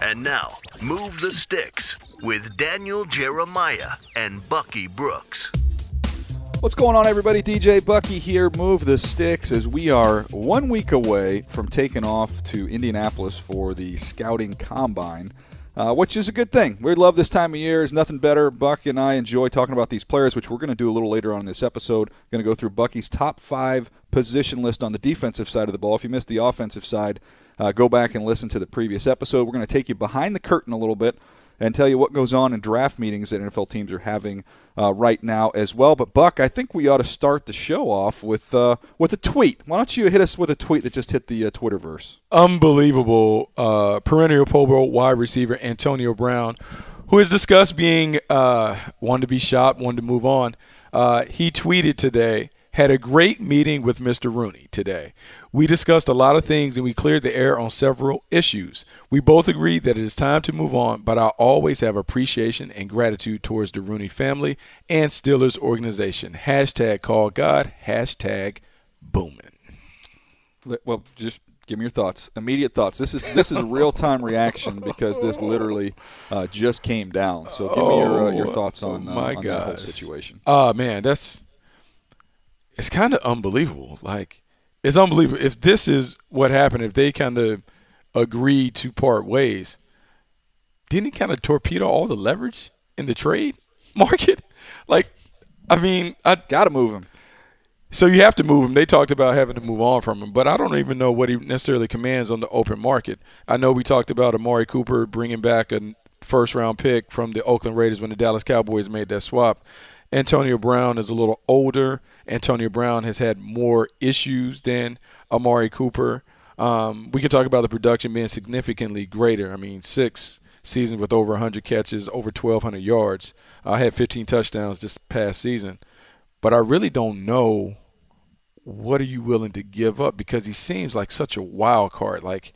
And now, Move the Sticks with Daniel Jeremiah and Bucky Brooks. What's going on, everybody? DJ Bucky here. Move the sticks as we are one week away from taking off to Indianapolis for the Scouting Combine. Uh, which is a good thing. We love this time of year. There's nothing better. Buck and I enjoy talking about these players, which we're going to do a little later on in this episode. Going to go through Bucky's top five position list on the defensive side of the ball. If you missed the offensive side, uh, go back and listen to the previous episode. We're going to take you behind the curtain a little bit and tell you what goes on in draft meetings that NFL teams are having uh, right now as well. But Buck, I think we ought to start the show off with uh, with a tweet. Why don't you hit us with a tweet that just hit the uh, Twitterverse? Unbelievable, uh, perennial Pro Bowl wide receiver Antonio Brown, who has discussed being uh, one to be shot, one to move on. Uh, he tweeted today had a great meeting with Mr. Rooney today. We discussed a lot of things and we cleared the air on several issues. We both agreed that it is time to move on, but I always have appreciation and gratitude towards the Rooney family and Steelers organization. Hashtag call God, hashtag booming. Well, just give me your thoughts, immediate thoughts. This is this is a real time reaction because this literally uh, just came down. So give me your uh, your thoughts on, uh, my on that whole situation. Oh man, that's it's kind of unbelievable. Like it's unbelievable if this is what happened. If they kind of agreed to part ways, didn't he kind of torpedo all the leverage in the trade market? Like, I mean, I Got to move him. so you have to move him. They talked about having to move on from him, but I don't even know what he necessarily commands on the open market. I know we talked about Amari Cooper bringing back a first round pick from the Oakland Raiders when the Dallas Cowboys made that swap. Antonio Brown is a little older. Antonio Brown has had more issues than Amari Cooper. Um, we can talk about the production being significantly greater. I mean, six seasons with over 100 catches, over 1,200 yards. I had 15 touchdowns this past season but I really don't know what are you willing to give up because he seems like such a wild card. Like,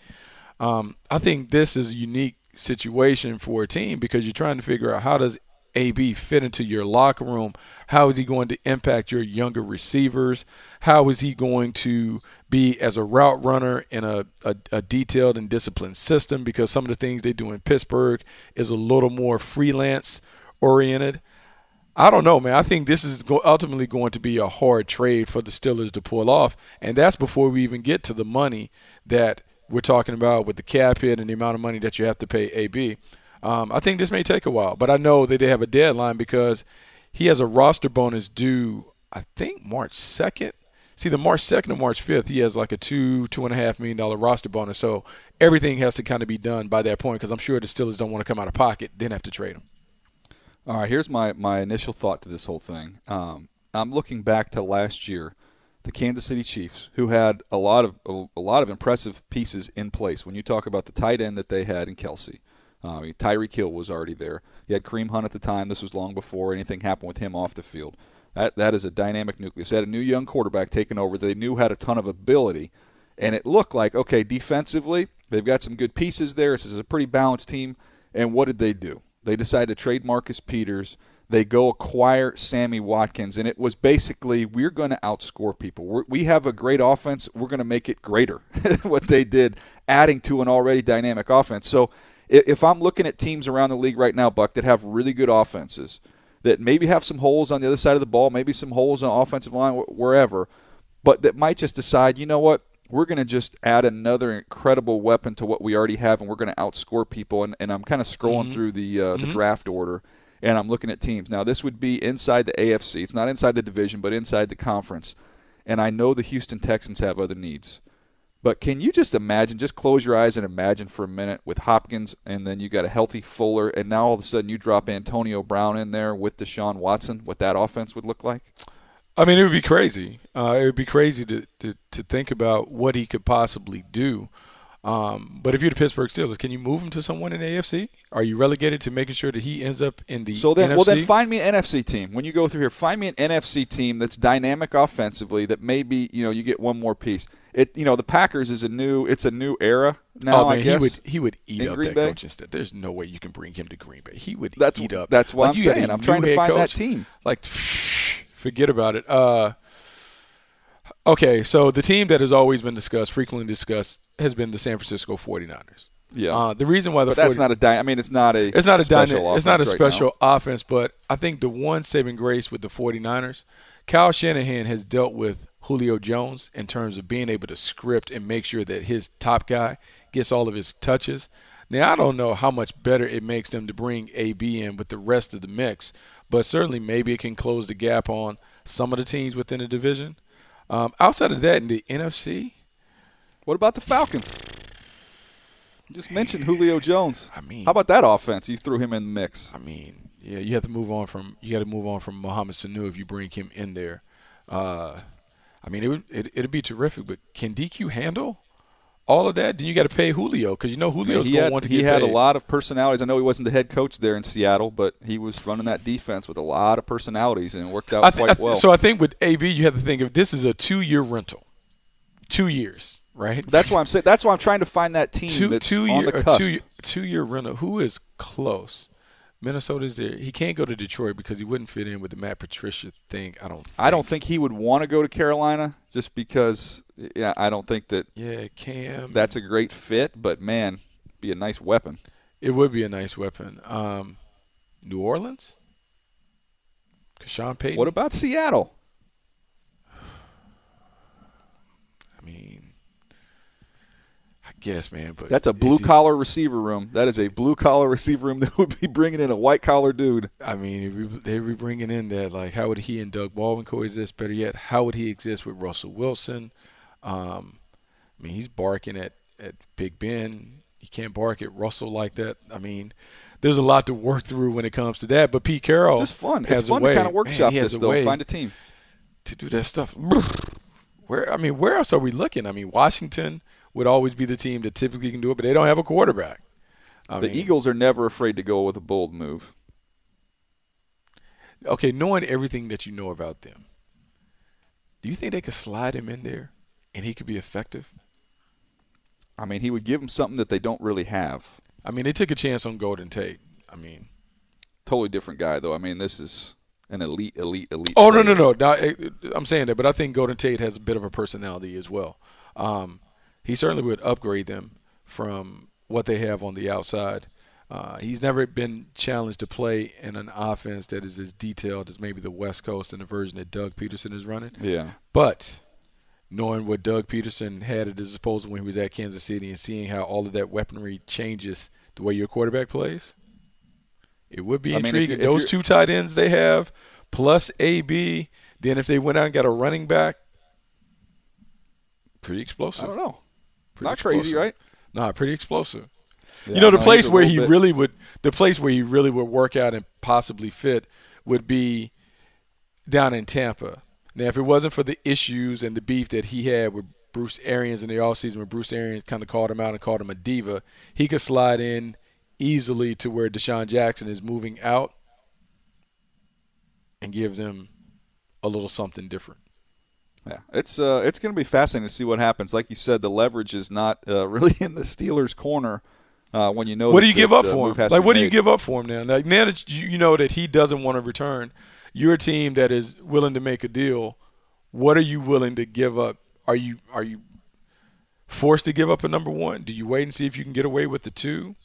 um, I think this is a unique situation for a team because you're trying to figure out how does AB fit into your locker room? How is he going to impact your younger receivers? How is he going to be as a route runner in a, a, a detailed and disciplined system? Because some of the things they do in Pittsburgh is a little more freelance oriented. I don't know, man. I think this is ultimately going to be a hard trade for the Steelers to pull off, and that's before we even get to the money that we're talking about with the cap hit and the amount of money that you have to pay AB. Um, I think this may take a while, but I know that they have a deadline because he has a roster bonus due, I think, March 2nd. See, the March 2nd and March 5th, he has like a two, two and a half million dollar roster bonus. So everything has to kind of be done by that point because I'm sure the Steelers don't want to come out of pocket, then have to trade him. All right, here's my, my initial thought to this whole thing. Um, I'm looking back to last year, the Kansas City Chiefs, who had a lot of a, a lot of impressive pieces in place. When you talk about the tight end that they had in Kelce, uh, I mean, Tyreek Hill was already there. You had Kareem Hunt at the time. This was long before anything happened with him off the field. That that is a dynamic nucleus. They had a new young quarterback taking over. They knew had a ton of ability, and it looked like okay defensively they've got some good pieces there. This is a pretty balanced team. And what did they do? They decided to trade Marcus Peters. They go acquire Sammy Watkins, and it was basically we're going to outscore people. We're, we have a great offense. We're going to make it greater. what they did, adding to an already dynamic offense. So if I'm looking at teams around the league right now, Buck, that have really good offenses, that maybe have some holes on the other side of the ball, maybe some holes on the offensive line, wherever, but that might just decide, you know what, we're going to just add another incredible weapon to what we already have, and we're going to outscore people. And, and I'm kind of scrolling mm-hmm. through the uh, mm-hmm. draft order, and I'm looking at teams. Now, this would be inside the AFC. It's not inside the division, but inside the conference. And I know the Houston Texans have other needs. But can you just imagine, just close your eyes and imagine for a minute with Hopkins, and then you got a healthy Fuller, and now all of a sudden you drop Antonio Brown in there with Deshaun Watson, what that offense would look like? I mean, it would be crazy. Uh, it would be crazy to, to, to think about what he could possibly do. Um, but if you're the Pittsburgh Steelers, can you move him to someone in the AFC? Are you relegated to making sure that he ends up in the so then NFC? well then find me an NFC team when you go through here. Find me an NFC team that's dynamic offensively that maybe you know you get one more piece. It you know the Packers is a new it's a new era now. Oh man, I guess, he would he would eat up Green that Bay? coaching staff. There's no way you can bring him to Green Bay. He would That's eat up. that's what Like, I'm you got a saying. I'm trying to find that team. Like forget about it. Uh, okay, so the team that has always been discussed, frequently discussed, has been the San Francisco 49ers. Yeah, Uh, the reason why the but that's 40 not a dy- I mean, it's not a it's not a special dyna- it's not a offense right special offense, but I think the one saving grace with the 49ers, Kyle Shanahan has dealt with Julio Jones in terms of being able to script and make sure that his top guy gets all of his touches. Now I don't know how much better it makes them to bring AB in with the rest of the mix, but certainly maybe it can close the gap on some of the teams within the division. Um, outside of that, in the NFC. What about the Falcons? You just mentioned Julio Jones. I mean- how about that offense? You threw him in the mix. I mean, yeah, you have to move on from you got to move on from Mohamed Sanu if you bring him in there. Uh, I mean, it would it, it'd be terrific, but can DQ handle all of that? Then you got to pay Julio because you know Julio's he going to want to he get had paid. a lot of personalities. I know he wasn't the head coach there in Seattle, but he was running that defense with a lot of personalities, and it worked out I thi- quite I thi- well. So I think with AB, you have to think of this is a two-year rental, two years, right? that's why I'm saying. That's why I'm trying to find that team two that's two on year the cusp. two two year rental. Who is close? Minnesota's there. He can't go to Detroit because he wouldn't fit in with the Matt Patricia thing. I don't. Think. I don't think he would want to go to Carolina just because. Yeah, I don't think that Yeah, Cam. that's a great fit. But man, be a nice weapon. It would be a nice weapon. Um, New Orleans? Sean Payton? What about Seattle? I mean, Guess, man. But That's a blue collar receiver room. That is a blue collar receiver room that would be bringing in a white collar dude. I mean, if we- they'd be bringing in that. Like, how would he and Doug Baldwin coexist? Better yet, how would he exist with Russell Wilson? Um, I mean, he's barking at, at Big Ben. He can't bark at Russell like that. I mean, there's a lot to work through when it comes to that. But Pete Carroll It's just fun. It's fun to kind of workshop has this though. way Find a team. to do that stuff. Where I mean, where else are we looking? I mean, Washington would always be the team that typically can do it, but they don't have a quarterback. I the mean, Eagles are never afraid to go with a bold move. Okay, knowing everything that you know about them, do you think they could slide him in there and he could be effective? I mean, he would give them something that they don't really have. I mean, they took a chance on Golden Tate. I mean, Totally different guy, though. I mean, this is an elite, elite, elite. oh no, no, no, no. eh, I'm saying that, but I think Golden Tate has a bit of a personality as well. Um, he certainly would upgrade them from what they have on the outside. Uh, he's never been challenged to play in an offense that is as detailed as maybe the West Coast and the version that Doug Pederson is running. Yeah. But knowing what Doug Pederson had at his disposal when he was at Kansas City and seeing how all of that weaponry changes the way your quarterback plays, it would be I mean, if intriguing. you- if Those two tight ends they have, plus AB, then if they went out and got a running back, pretty explosive. I don't know. Pretty Not crazy, explosive. right? Nah, pretty explosive. Yeah, you know, the no, place where he bit- really would, the place where he really would work out and possibly fit would be down in Tampa. Now, if it wasn't for the issues and the beef that he had with Bruce Arians in the offseason, where Bruce Arians kind of called him out and called him a diva, he could slide in easily to where DeSean Jackson is moving out and give them a little something different. Yeah, it's uh, it's going to be fascinating to see what happens. Like you said, the leverage is not uh, really in the Steelers' corner uh, when you know. What do you give up for him? Like, what do you give up for him now? Like, now that you know that he doesn't want to return, you're a team that is willing to make a deal. What are you willing to give up? Are you are you forced to give up a number one? Do you wait and see if you can get away with the two?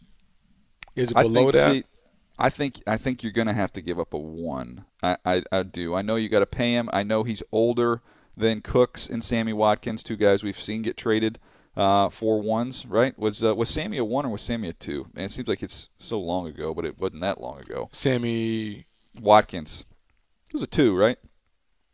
Is it I below think, that? See, I think I think you're going to have to give up a one. I, I, I do. I know you got to pay him. I know he's older than Cooks and Sammy Watkins, two guys we've seen get traded uh, for ones. Right? Was uh, was Sammy a one or was Sammy a two? Man, it seems like it's so long ago, but it wasn't that long ago. Sammy, Watkins, it was a two, right?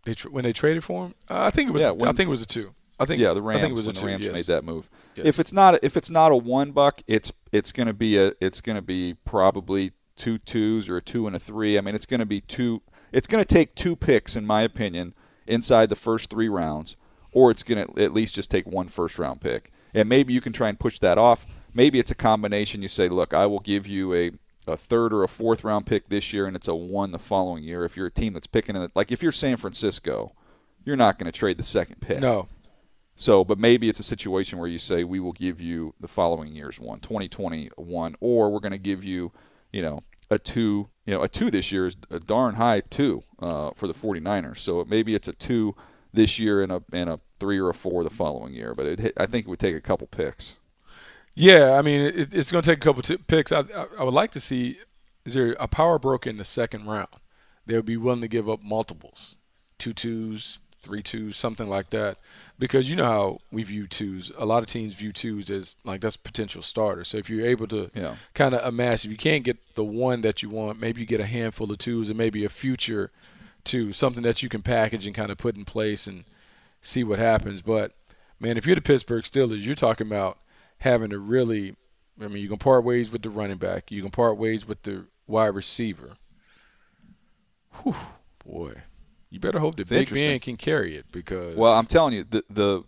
they tr- when they traded for him, uh, I think it was. Yeah, I think it was a two. I think. yeah, the Rams. I think it was when a the. Rams yes. made that move. Yes. If it's not if it's not a one buck, it's it's going to be a it's going to be probably two twos or a two and a three. I mean, it's going to be two. It's going to take two picks, in my opinion, inside the first three rounds, or it's going to at least just take one first round pick. And maybe you can try and push that off. Maybe it's a combination. You say, look, I will give you a a third or a fourth round pick this year, and it's a one the following year. If you're a team that's picking it, like if you're San Francisco, you're not going to trade the second pick. No, So, but maybe it's a situation where you say we will give you the following year's one, 2021, or we're going to give you, you know, a two, you know, a two this year is a darn high two uh, for the 49ers. So maybe it's a two this year and a and a three or a four the following year. But it, hit- I think it would take a couple picks. Yeah, I mean, it, it's going to take a couple t- picks. I, I, I would like to see is there a power broker in the second round? They would be willing to give up multiples, two twos, three twos, something like that, because you know how we view twos. A lot of teams view twos as like that's potential starters. So if you're able to Yeah. kind of amass, if you can't get the one that you want, maybe you get a handful of twos and maybe a future two, something that you can package and kind of put in place and see what happens. But man, if you're the Pittsburgh Steelers, you're talking about having to really. I mean, you can part ways with the running back. You can part ways with the wide receiver. Whew, boy, you better hope that It's Big. Ben can carry it because. Well, I'm telling you, the the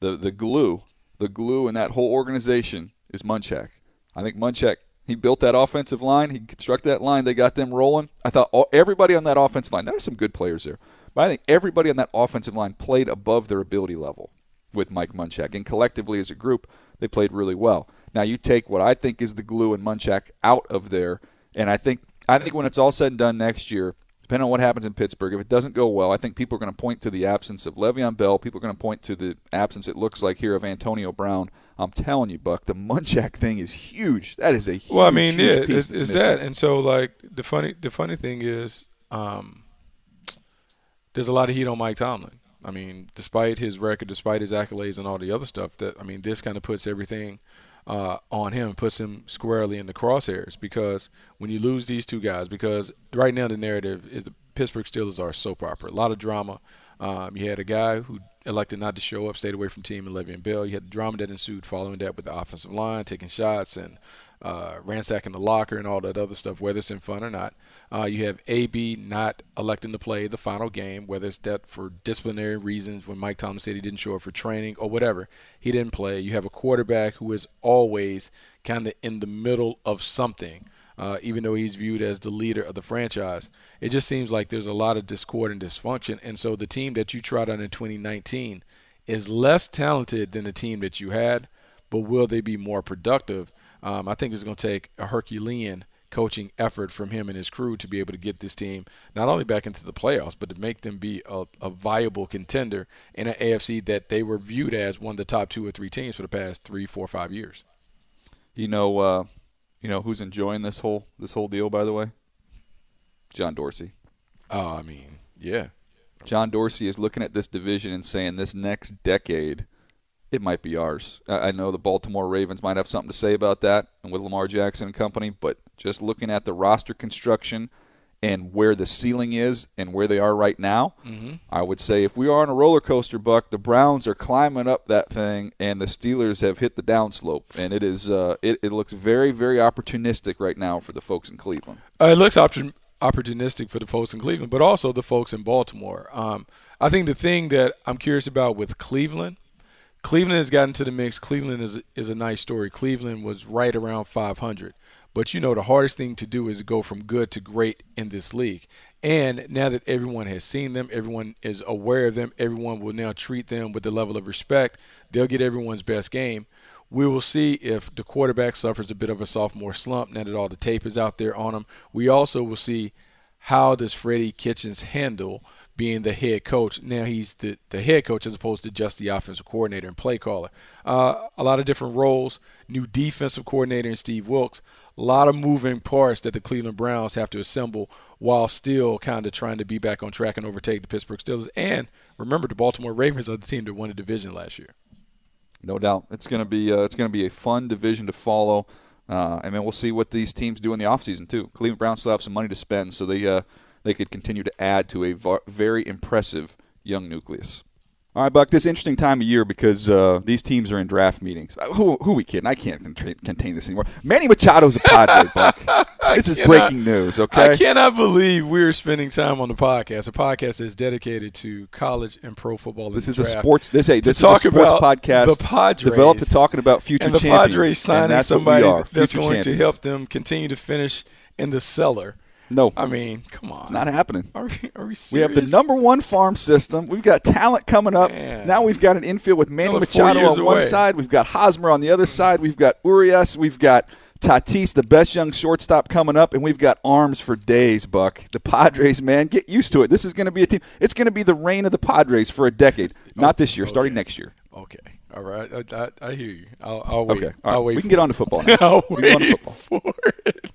the the glue, the glue in that whole organization is Munchak. I think Munchak. He built that offensive line. He constructed that line. They got them rolling. I thought all, everybody on that offensive line. There were some good players there, but I think everybody on that offensive line played above their ability level with Mike Munchak, and collectively as a group, they played really well. Now you take what I think is the glue in Munchak out of there, and I think I think when it's all said and done next year, depending on what happens in Pittsburgh, if it doesn't go well, I think people are going to point to the absence of Le'Veon Bell. People are going to point to the absence, it looks like here, of Antonio Brown. I'm telling you, Buck, the Munchak thing is huge. That is a huge, Well, I mean, yeah, it's, it's that, and so like the funny, the funny thing is, um, there's a lot of heat on Mike Tomlin. I mean, despite his record, despite his accolades and all the other stuff, that I mean, this kind of puts everything uh, on him, puts him squarely in the crosshairs because when you lose these two guys, because right now the narrative is the Pittsburgh Steelers are soap opera, a lot of drama. Um, you had a guy who elected not to show up, stayed away from team, and Le'Veon Bell. You had the drama that ensued following that with the offensive line, taking shots and uh, ransacking the locker and all that other stuff, whether it's in fun or not. Uh, you have AB not electing to play the final game, whether it's that for disciplinary reasons when Mike Tomlin said he didn't show up for training or whatever. He didn't play. You have a quarterback who is always kind of in the middle of something. Uh, even though he's viewed as the leader of the franchise, it just seems like there's a lot of discord and dysfunction. And so the team that you tried on in 2019 is less talented than the team that you had, but will they be more productive? Um, I think it's going to take a Herculean coaching effort from him and his crew to be able to get this team not only back into the playoffs, but to make them be a, a viable contender in an AFC that they were viewed as one of the top two or three teams for the past three, four, five years. You know, uh, you know who's enjoying this whole this whole deal, by the way? John Dorsey. Oh, I mean, yeah. John Dorsey is looking at this division and saying this next decade, it might be ours. I know the Baltimore Ravens might have something to say about that and with Lamar Jackson and company, but just looking at the roster construction and where the ceiling is and where they are right now, Mm-hmm. I would say if we are on a roller coaster, Buck, the Browns are climbing up that thing, and the Steelers have hit the downslope, and it is uh, it, it looks very very opportunistic right now for the folks in Cleveland. Uh, it looks opportun- opportunistic for the folks in Cleveland, but also the folks in Baltimore. Um, I think the thing that I'm curious about with Cleveland, Cleveland has gotten to the mix. Cleveland is is a nice story. Cleveland was right around 500, but you know the hardest thing to do is go from good to great in this league. And now that everyone has seen them, everyone is aware of them. Everyone will now treat them with the level of respect. They'll get everyone's best game. We will see if the quarterback suffers a bit of a sophomore slump now that all the tape is out there on him. We also will see how does Freddie Kitchens handle being the head coach. Now he's the, the head coach as opposed to just the offensive coordinator and play caller. Uh, a lot of different roles, new defensive coordinator in Steve Wilks, a lot of moving parts that the Cleveland Browns have to assemble while still kind of trying to be back on track and overtake the Pittsburgh Steelers. And remember, the Baltimore Ravens are the team that won the division last year. No doubt, it's going to be uh, it's going to be a fun division to follow. Uh, and then we'll see what these teams do in the offseason too. Cleveland Browns still have some money to spend, so they uh, they could continue to add to a very impressive young nucleus. All right, Buck. This is interesting time of year because uh, these teams are in draft meetings. Uh, Who, who are we kidding? I can't contain, contain this anymore. Manny Machado's a Padre, Buck. This is cannot- breaking news. Okay. I cannot believe we're spending time on the podcast. A podcast that's dedicated to college and pro football. This is a sports. This hey, To this talk is a sports podcast the Padres developed to talking about future and the champions. Padres and signing somebody that's going to help them continue to finish in the cellar. No, I mean, come on, it's not happening. Are we, are we serious? We have the number one farm system. We've got talent coming up. Man. Now we've got an infield with Manny Another Machado on one away. side. We've got Hosmer on the other side. We've got Urias. We've got Tatis, the best young shortstop coming up, and we've got arms for days. Buck, the Padres, man, get used to it. This is going to be a team. It's going to be the reign of the Padres for a decade. Not this year, starting next year. Okay, all right, I, I, I hear you. I'll, I'll wait. Okay, all I'll wait. We can get it. on to football. Now. I'll We can get on to wait football. for it.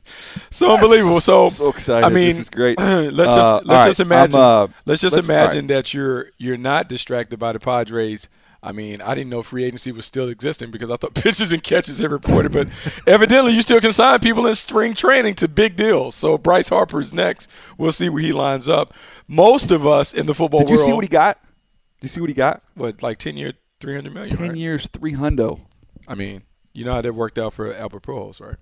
So unbelievable. So So excited. I mean, This is great. let's Uh, just all let's right. just imagine. Uh, let's just let's- imagine right. that you're you're not distracted by the Padres. I mean, I didn't know free agency was still existing because I thought pitches and catches had reported, but evidently you still can sign people in spring training to big deals. So Bryce Harper's next. We'll see where he lines up. Most of us in the football world. Did you see what he got? Did you see what he got? what like ten year, three hundred million. Ten right? years, three hundo. I mean, you know how that worked out for Albert Pujols, right?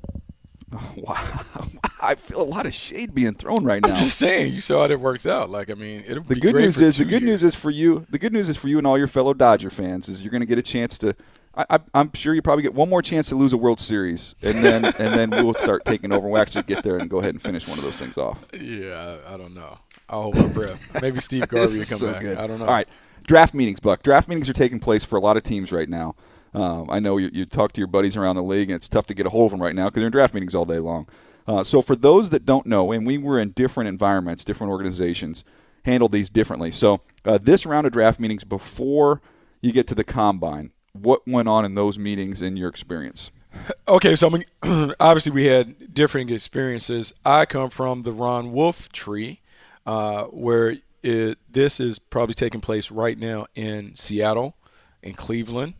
Wow. I feel a lot of shade being thrown right now. I'm just saying, you saw how that works out. Like, I mean, it'll The good news is the good years. news is for you. The good news is for you and all your fellow Dodger fans is you're going to get a chance to. I, I'm sure you probably get one more chance to lose a World Series, and then and then we'll start taking over. We'll actually get there and go ahead and finish one of those things off. Yeah, I, I don't know. I'll hold my breath. Maybe Steve Garvey will come so back. good. I don't know. All right, draft meetings, Buck. Draft meetings are taking place for a lot of teams right now. Um, I know you, you talk to your buddies around the league, and it's tough to get a hold of them right now because they're in draft meetings all day long. Uh, so for those that don't know, and we were in different environments, different organizations handled these differently. So uh, this round of draft meetings before you get to the combine, what went on in those meetings in your experience? Okay, so I mean, obviously we had different experiences. I come from the Ron Wolf tree, uh, where it, this is probably taking place right now in Seattle, in Cleveland.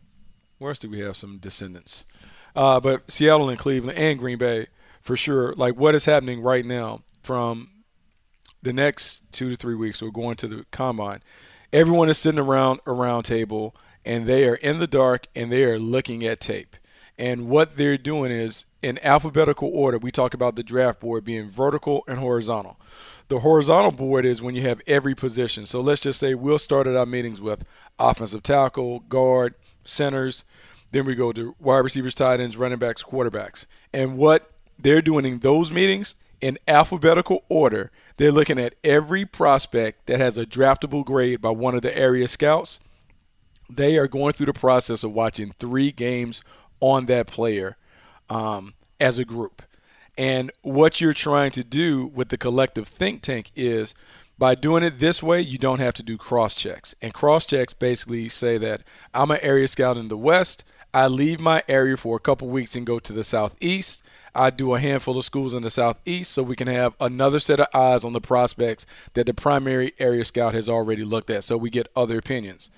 Where else do we have some descendants? Uh, but Seattle and Cleveland and Green Bay for sure. Like what is happening right now from the next two to three weeks, we're going to the combine. Everyone is sitting around a round table and they are in the dark and they are looking at tape. And what they're doing is in alphabetical order, we talk about the draft board being vertical and horizontal. The horizontal board is when you have every position. So let's just say we'll start at our meetings with offensive tackle, guard, centers. Then we go to wide receivers, tight ends, running backs, quarterbacks. And what they're doing in those meetings in alphabetical order, they're looking at every prospect that has a draftable grade by one of the area scouts. They are going through the process of watching three games on that player um, as a group. And what you're trying to do with the collective think tank is by doing it this way, you don't have to do cross checks. And cross checks basically say that I'm an area scout in the West. I leave my area for a couple weeks and go to the Southeast. I do a handful of schools in the Southeast so we can have another set of eyes on the prospects that the primary area scout has already looked at so we get other opinions.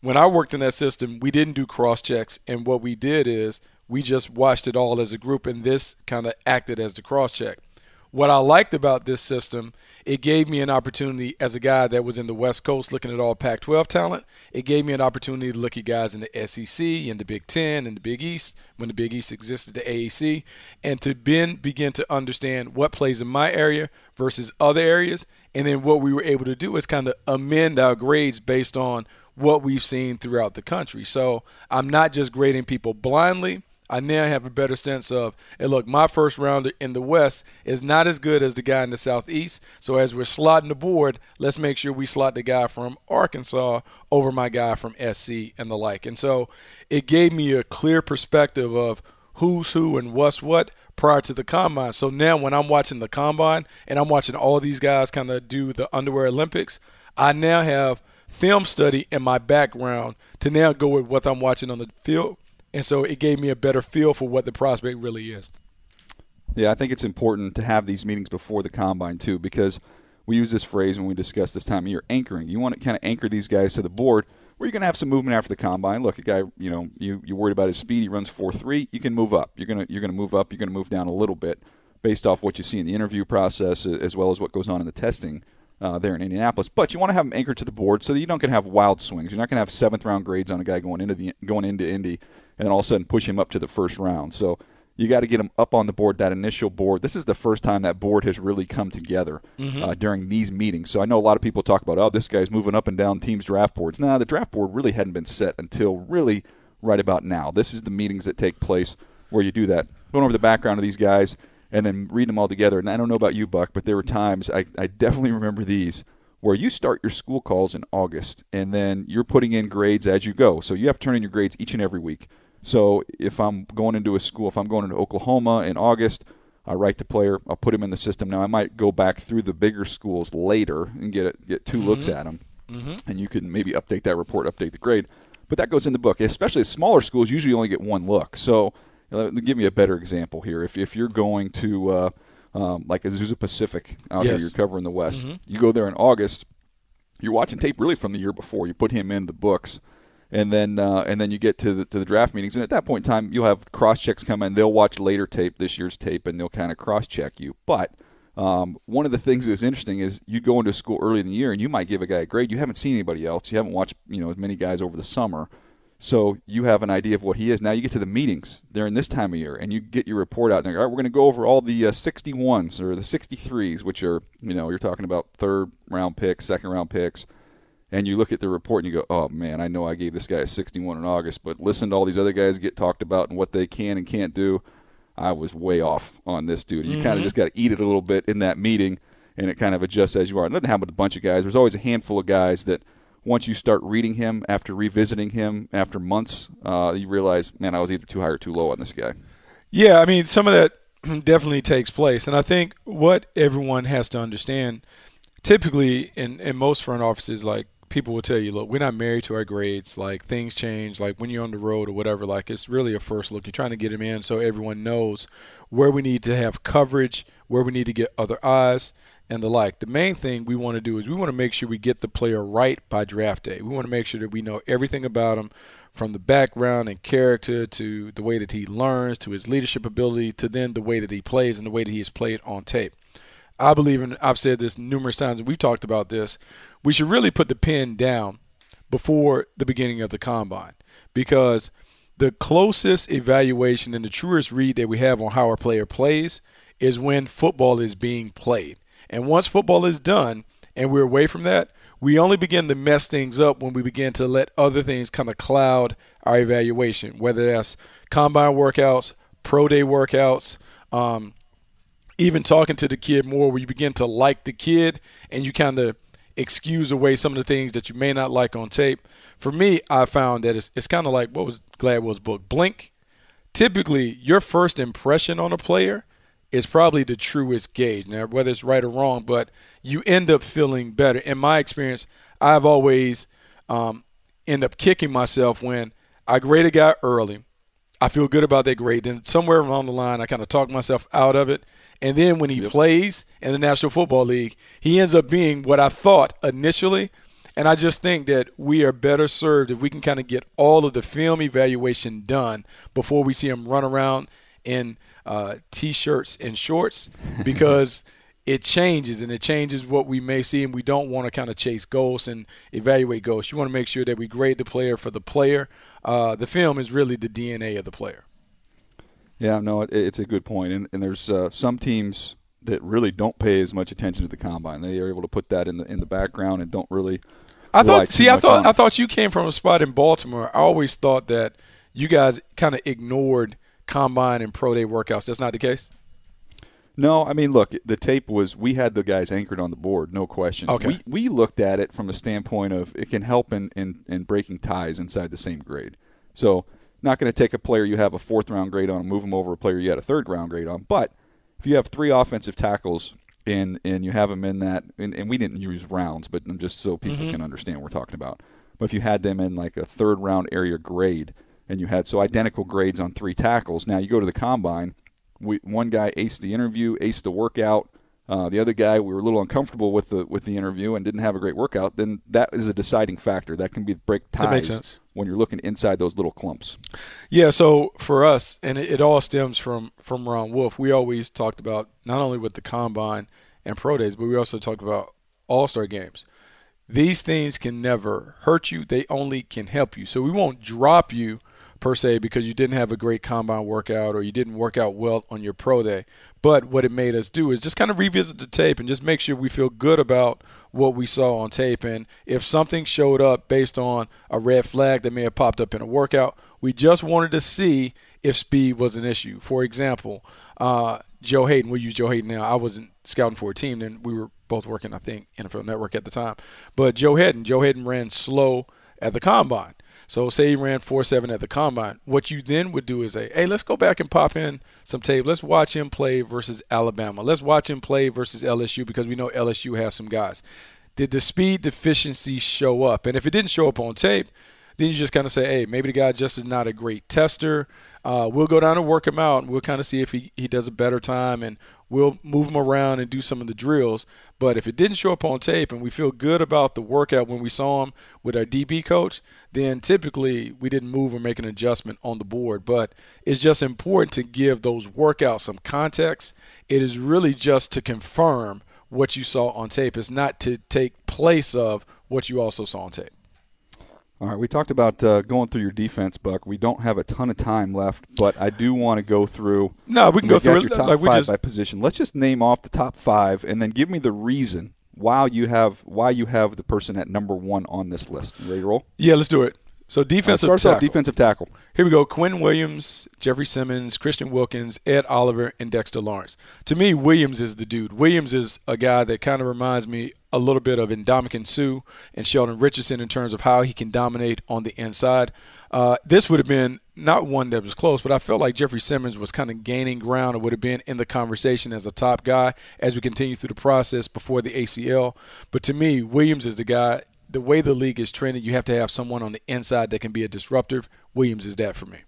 When I worked in that system, we didn't do cross checks. And what we did is we just watched it all as a group, and this kind of acted as the cross check. what I liked about this system, it gave me an opportunity as a guy that was in the West Coast looking at all Pac 12 talent. It gave me an opportunity to look at guys in the SEC, in the Big Ten, in the Big East, when the Big East existed, the AAC, and to then begin to understand what plays in my area versus other areas. And then what we were able to do is kind of amend our grades based on what we've seen throughout the country. So I'm not just grading people blindly. I now have a better sense of, hey, look, my first rounder in the West is not as good as the guy in the Southeast. So as we're slotting the board, let's make sure we slot the guy from Arkansas over my guy from SC and the like. And so it gave me a clear perspective of who's who and what's what prior to the combine. So now when I'm watching the combine and I'm watching all these guys kind of do the underwear Olympics, I now have film study in my background to now go with what I'm watching on the field and so it gave me a better feel for what the prospect really is. Yeah, I think it's important to have these meetings before the combine too, because we use this phrase when we discuss this time of year anchoring. You want to kind of anchor these guys to the board where you're going to have some movement after the combine. Look, a guy, you know, you you're worried about his speed. He runs four three. You can move up. You're gonna you're gonna move up. You're gonna move down a little bit based off what you see in the interview process as well as what goes on in the testing uh, there in Indianapolis. But you want to have him anchored to the board so that you don't going to have wild swings. You're not going to have seventh round grades on a guy going into the going into Indy and all of a sudden push him up to the first round. So you got to get him up on the board, that initial board. This is the first time that board has really come together mm-hmm. uh, during these meetings. So I know a lot of people talk about, oh, this guy's moving up and down teams' draft boards. Nah, the draft board really hadn't been set until really right about now. This is the meetings that take place where you do that. Going over the background of these guys and then reading them all together. And I don't know about you, Buck, but there were times, I, I definitely remember these, where you start your school calls in August and then you're putting in grades as you go. So you have to turn in your grades each and every week. So if I'm going into a school, if I'm going into Oklahoma in August, I write the player, I'll put him in the system. Now I might go back through the bigger schools later and get get 2 mm-hmm. looks at him, mm-hmm. and you can maybe update that report, update the grade. But that goes in the book. Especially smaller schools usually only get one look. So uh, give me a better example here. If if you're going to uh, um, like Azusa Pacific out yes. here, you're covering the West. Mm-hmm. You go there in August. You're watching tape really from the year before. You put him in the books and then uh, and then you get to the to the draft meetings, and at that point in time, you'll have cross checks come in. They'll watch later tape, this year's tape, and they'll kind of cross check you. But um, one of the things that's interesting is you go into school early in the year, and you might give a guy a grade. You haven't seen anybody else. You haven't watched you know as many guys over the summer. So you have an idea of what he is. Now you get to the meetings during this time of year, and you get your report out. And all right, we're going to go over all the uh, 61s or the 63s, which are you know you're talking about third round picks, second round picks, and you look at the report and you go, oh man, I know I gave this guy a 61 in August, but listen to all these other guys get talked about and what they can and can't do. I was way off on this dude. You mm-hmm. kind of just got to eat it a little bit in that meeting, and it kind of adjusts as you are. It doesn't happen with a bunch of guys. There's always a handful of guys that once you start reading him after revisiting him after months, uh, you realize, man, I was either too high or too low on this guy. Yeah, I mean, some of that definitely takes place, and I think what everyone has to understand, typically in in most front offices, like people will tell you, look, we're not married to our grades. Like things change. Like when you're on the road or whatever. Like it's really a first look. You're trying to get them in so everyone knows where we need to have coverage, where we need to get other eyes, and the like. The main thing we want to do is we want to make sure we get the player right by draft day. We want to make sure that we know everything about him from the background and character to the way that he learns to his leadership ability to then the way that he plays and the way that he is played on tape. I believe in I've said this numerous times and we've talked about this we should really put the pen down before the beginning of the combine because the closest evaluation and the truest read that we have on how a player plays is when football is being played. And once football is done and we're away from that, we only begin to mess things up when we begin to let other things kind of cloud our evaluation, whether that's combine workouts, pro day workouts, um, even talking to the kid more where you begin to like the kid and you kind of – excuse away some of the things that you may not like on tape. For me, I found that it's, it's kind of like what was Gladwell's book, Blink. Typically, your first impression on a player is probably the truest gauge. Now, whether it's right or wrong, but you end up feeling better. In my experience, I've always um, end up kicking myself when I grade a guy early. I feel good about that grade. Then somewhere along the line, I kind of talk myself out of it and then when he yep. plays in the National Football League, he ends up being what I thought initially. And I just think that we are better served if we can kind of get all of the film evaluation done before we see him run around in uh, t-shirts and shorts because it changes and it changes what we may see and we don't want to kind of chase ghosts and evaluate ghosts. You want to make sure that we grade the player for the player. Uh, the film is really the DNA of the player. Yeah, no, it, it's a good point. And, and there's uh, some teams that really don't pay as much attention to the combine. They are able to put that in the in the background and don't really. I thought. See, I thought I thought you came from a spot in Baltimore. I always thought that you guys kind of ignored combine and pro day workouts. That's not the case. No, I mean, look, the tape was we had the guys anchored on the board, no question. Okay. We we looked at it from a standpoint of it can help in in, in breaking ties inside the same grade. So, not going to take a player you have a fourth round grade on and move them over a player you had a third round grade on, but if you have three offensive tackles and and you have them in that, and, and we didn't use rounds, but just so people mm-hmm. can understand what we're talking about. But if you had them in like a third round area grade, and you had so identical grades on three tackles, now you go to the combine. We, one guy aced the interview, aced the workout. Uh, the other guy, we were a little uncomfortable with the with the interview and didn't have a great workout. Then that is a deciding factor. That can be break ties when you're looking inside those little clumps. Yeah. So for us, and it, it all stems from from Ron Wolf. We always talked about not only with the combine and pro days, but we also talked about all star games. These things can never hurt you. They only can help you. So we won't drop you per se because you didn't have a great combine workout or you didn't work out well on your pro day. But what it made us do is just kind of revisit the tape and just make sure we feel good about what we saw on tape. And if something showed up based on a red flag that may have popped up in a workout, we just wanted to see if speed was an issue. For example, uh, Joe Haden, we'll use Joe Haden now. I wasn't scouting for a team then. We were both working, I think, NFL Network at the time. But Joe Haden, Joe Haden ran slow at the combine. So say he ran four seven at the combine. What you then would do is say, hey, let's go back and pop in some tape. Let's watch him play versus Alabama. Let's watch him play versus LSU because we know LSU has some guys. Did the speed deficiency show up? And if it didn't show up on tape, then you just kind of say, hey, maybe the guy just is not a great tester. Uh, we'll go down and work him out, and we'll kind of see if he, he does a better time, and we'll move him around and do some of the drills. But if it didn't show up on tape and we feel good about the workout when we saw him with our DB coach, then typically we didn't move or make an adjustment on the board. But it's just important to give those workouts some context. It is really just to confirm what you saw on tape. It's not to take place of what you also saw on tape. All right, we talked about uh, going through your defense, Buck. We don't have a ton of time left, but I do want to go through. No, we can go through your top like five just, by position. Let's just name off the top five, and then give me the reason why you have why you have the person at number one on this list. You ready to roll? Yeah, let's do it. So defensive starts tackle. defensive tackle. Here we go. Quinnen Williams, Jeffrey Simmons, Christian Wilkins, Ed Oliver, and Dexter Lawrence. To me, Williams is the dude. Williams is a guy that kind of reminds me a little bit of Ndamukong Suh and Sheldon Richardson in terms of how he can dominate on the inside. Uh, this would have been not one that was close, but I felt like Jeffrey Simmons was kind of gaining ground or would have been in the conversation as a top guy as we continue through the process before the ACL. But to me, Williams is the guy the way the league is trending, you have to have someone on the inside that can be a disruptor. Williams is that for me.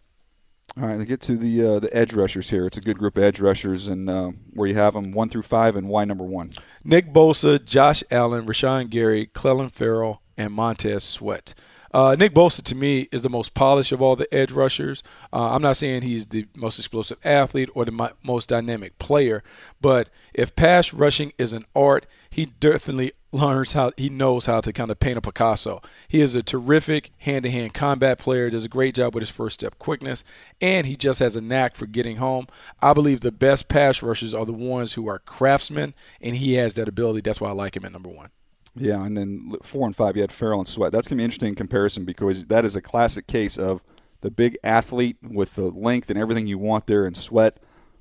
All right, to get to the uh, the edge rushers here. It's a good group of edge rushers, and uh, where you have them one through five, and why number one? Nick Bosa, Josh Allen, Rashan Gary, Clelin Ferrell, and Montez Sweat. Uh, Nick Bosa to me is the most polished of all the edge rushers. Uh, I'm not saying he's the most explosive athlete or the mo- most dynamic player, but if pass rushing is an art, he definitely learns how he knows how to kind of paint a Picasso. He is a terrific hand-to-hand combat player. Does a great job with his first step quickness, and he just has a knack for getting home. I believe the best pass rushers are the ones who are craftsmen, and he has that ability. That's why I like him at number one. Yeah, and then four and five, you had Ferrell and Sweat. That's going to be interesting in comparison because that is a classic case of the big athlete with the length and everything you want there, in Sweat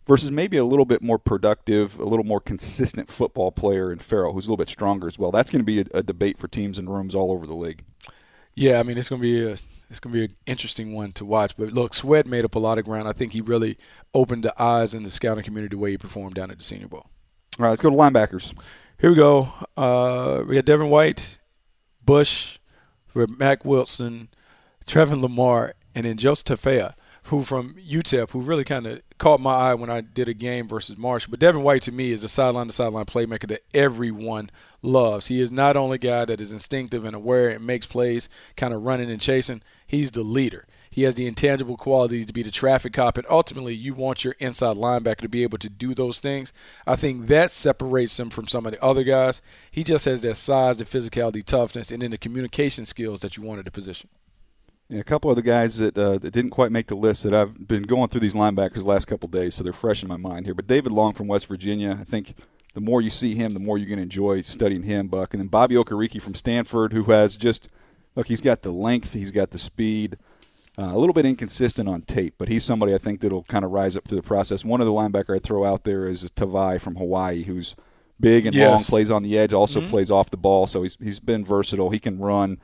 versus maybe a little bit more productive, a little more consistent football player in Ferrell, who's a little bit stronger as well. That's going to be a, a debate for teams and rooms all over the league. Yeah, I mean it's going to be a it's going to be an interesting one to watch. But look, Sweat made up a lot of ground. I think he really opened the eyes in the scouting community the way he performed down at the Senior Bowl. All right, let's go to linebackers. Here we go. Uh, we got Devin White, Bush, we Mack Wilson, Trevor Lamar, and then Joseph Tafea, who from UTEP, who really kind of caught my eye when I did a game versus Marsh. But Devin White to me is the sideline to sideline playmaker that everyone loves. He is not only a guy that is instinctive and aware and makes plays, kind of running and chasing. He's the leader. He has the intangible qualities to be the traffic cop, and ultimately, you want your inside linebacker to be able to do those things. I think that separates him from some of the other guys. He just has that size, the physicality, toughness, and then the communication skills that you want at the position. Yeah, a couple other guys that uh, that didn't quite make the list that I've been going through these linebackers the last couple days, so they're fresh in my mind here. But David Long from West Virginia, I think the more you see him, the more you're going to enjoy studying him, Buck. And then Bobby Okereke from Stanford, who has just look, he's got the length, he's got the speed. Uh, a little bit inconsistent on tape, but he's somebody I think that'll kind of rise up through the process. One of the linebacker I throw out there is Tavai from Hawaii, who's big and Yes. long, plays on the edge, also plays off the ball, so he's he's been versatile. He can run.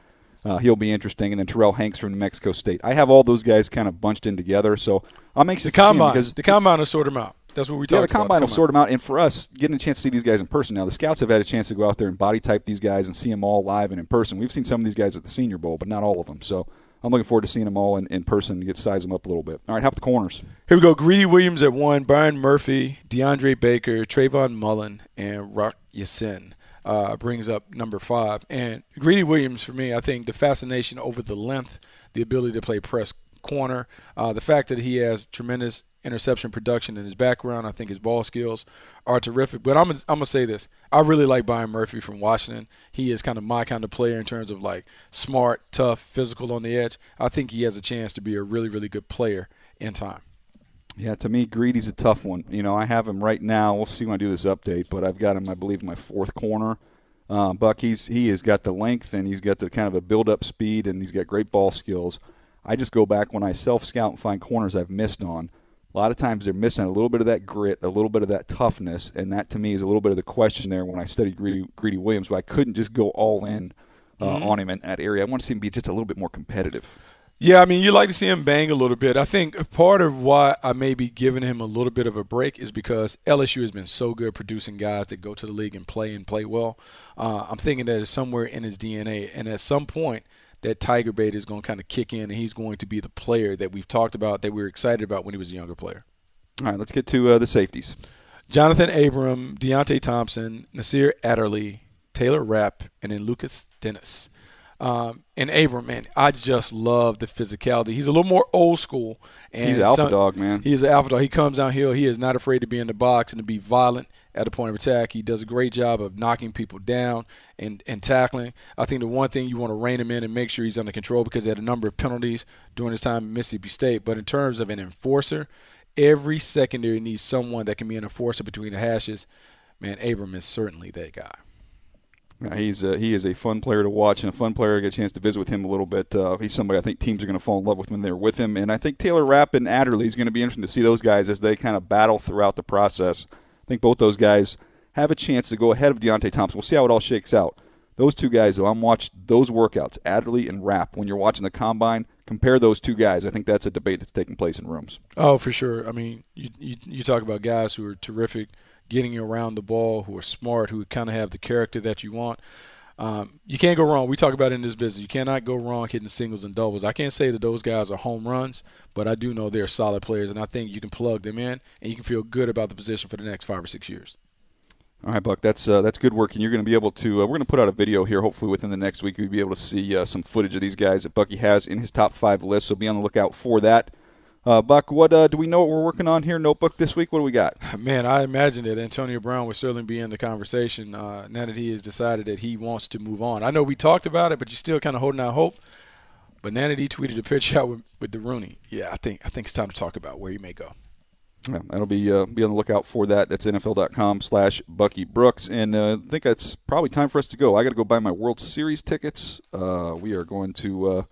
Uh, he'll be interesting. And then Terrill Hanks from New Mexico State. I have all those guys kind of bunched in together, so I'm anxious The to see 'em combine, because the combine will sort them out. That's what we yeah, talked the combine about. will sort them out. And for us, getting a chance to see these guys in person now, the scouts have had a chance to go out there and body type these guys and see them all live and in person. We've seen some of these guys at the Senior Bowl, but not all of them. So I'm looking forward to seeing them all in, in person and get size them up a little bit. All right, about the corners? Here we go. Greedy Williams at one, Byron Murphy, DeAndre Baker, Trayvon Mullen, and Rock Ya-Sin. Uh, brings up number five. And Greedy Williams, for me, I think the fascination over the length, the ability to play press corner, uh, the fact that he has tremendous interception production in his background, I think his ball skills are terrific. But I'm, I'm going to say this. I really like Byron Murphy from Washington. He is kind of my kind of player in terms of like smart, tough, physical on the edge. I think he has a chance to be a really, really good player in time. Yeah, to me, Greedy's a tough one. You know, I have him right now. We'll see when I do this update, but I've got him, I believe, my fourth corner. Uh, Buck, he's he has got the length and he's got the kind of a build-up speed and he's got great ball skills. I just go back when I self-scout and find corners I've missed on. A lot of times they're missing a little bit of that grit, a little bit of that toughness, and that to me is a little bit of the question there when I studied Greedy, Greedy Williams. But I couldn't just go all in uh, on him in that area. I want to see him be just a little bit more competitive. Yeah, I mean, you like to see him bang a little bit. I think part of why I may be giving him a little bit of a break is because LSU has been so good producing guys that go to the league and play and play well. Uh, I'm thinking that it's somewhere in his DNA, and at some point, that tiger bait is going to kind of kick in, and he's going to be the player that we've talked about, that we were excited about when he was a younger player. All right, let's get to uh, the safeties. Johnathan Abram, Deionte Thompson, Nasir Adderley, Taylor Rapp, and then Lukas Denis. Um, and Abram, man, I just love the physicality. He's a little more old school. And He's an alpha some- dog, man. He's an alpha dog. He comes downhill. He is not afraid to be in the box and to be violent at the point of attack. He does a great job of knocking people down and, and tackling. I think the one thing you want to rein him in and make sure he's under control because he had a number of penalties during his time at Mississippi State. But in terms of an enforcer, every secondary needs someone that can be an enforcer between the hashes. Man, Abram is certainly that guy. Yeah, he's uh, he is a fun player to watch and a fun player. I get a chance to visit with him a little bit. Uh, he's somebody I think teams are going to fall in love with when they're with him. And I think Taylor Rapp and Adderley is going to be interesting to see those guys as they kind of battle throughout the process. I think both those guys have a chance to go ahead of Deionte Thompson. We'll see how it all shakes out. Those two guys, though, I'm watching those workouts, Adderley and Rapp. When you're watching the combine, compare those two guys. I think that's a debate that's taking place in rooms. Oh, for sure. I mean, you, you you talk about guys who are terrific, getting around the ball, who are smart, who kind of have the character that you want. Um, you can't go wrong. We talk about it in this business. You cannot go wrong hitting singles and doubles. I can't say that those guys are home runs, but I do know they're solid players, and I think you can plug them in, and you can feel good about the position for the next five or six years. All right, Buck. That's uh, that's good work, and you're going to be able to. Uh, we're going to put out a video here. Hopefully, within the next week, you'll be able to see uh, some footage of these guys that Bucky has in his top five list. So be on the lookout for that. Uh, Buck, what uh, do we know? What we're working on here, notebook this week. What do we got? Man, I imagine that Antonio Brown would certainly be in the conversation uh, now that he has decided that he wants to move on. I know we talked about it, but you're still kind of holding out hope. But now that he tweeted a picture out with, with the Rooney, yeah, I think I think it's time to talk about where he may go. Yeah, that'll be uh, be on the lookout for that. That's NFL.com/slash Bucky Brooks, and uh, I think that's probably time for us to go. I got to go buy my World Series tickets. Uh, we are going to.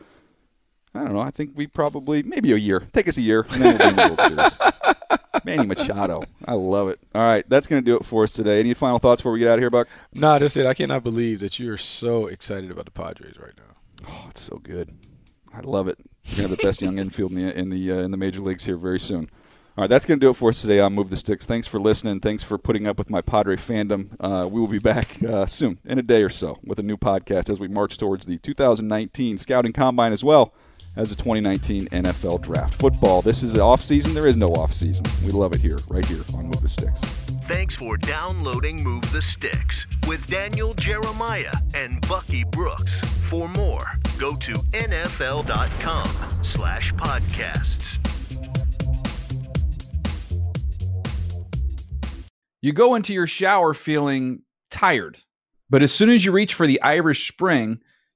I don't know. I think we probably maybe a year. Take us a year, and then we'll be in the World Series. Manny Machado, I love it. All right, that's going to do it for us today. Any final thoughts before we get out of here, Buck? Nah, that's it. I cannot believe that you are so excited about the Padres right now. Oh, it's so good. I love it. We're gonna have the best young infield in the in the uh, in the major leagues here very soon. All right, that's going to do it for us today on Move the Sticks. Thanks for listening. Thanks for putting up with my Padre fandom. Uh, we will be back uh, soon, in a day or so, with a new podcast as we march towards the 2019 Scouting Combine as well as the 2019 NFL Draft. Football, this is the off season. There is no off season. We love it here, right here on Move the Sticks. Thanks for downloading Move the Sticks with Daniel Jeremiah and Bucky Brooks. For more, go to nfl.com slash podcasts. You go into your shower feeling tired, but as soon as you reach for the Irish Spring,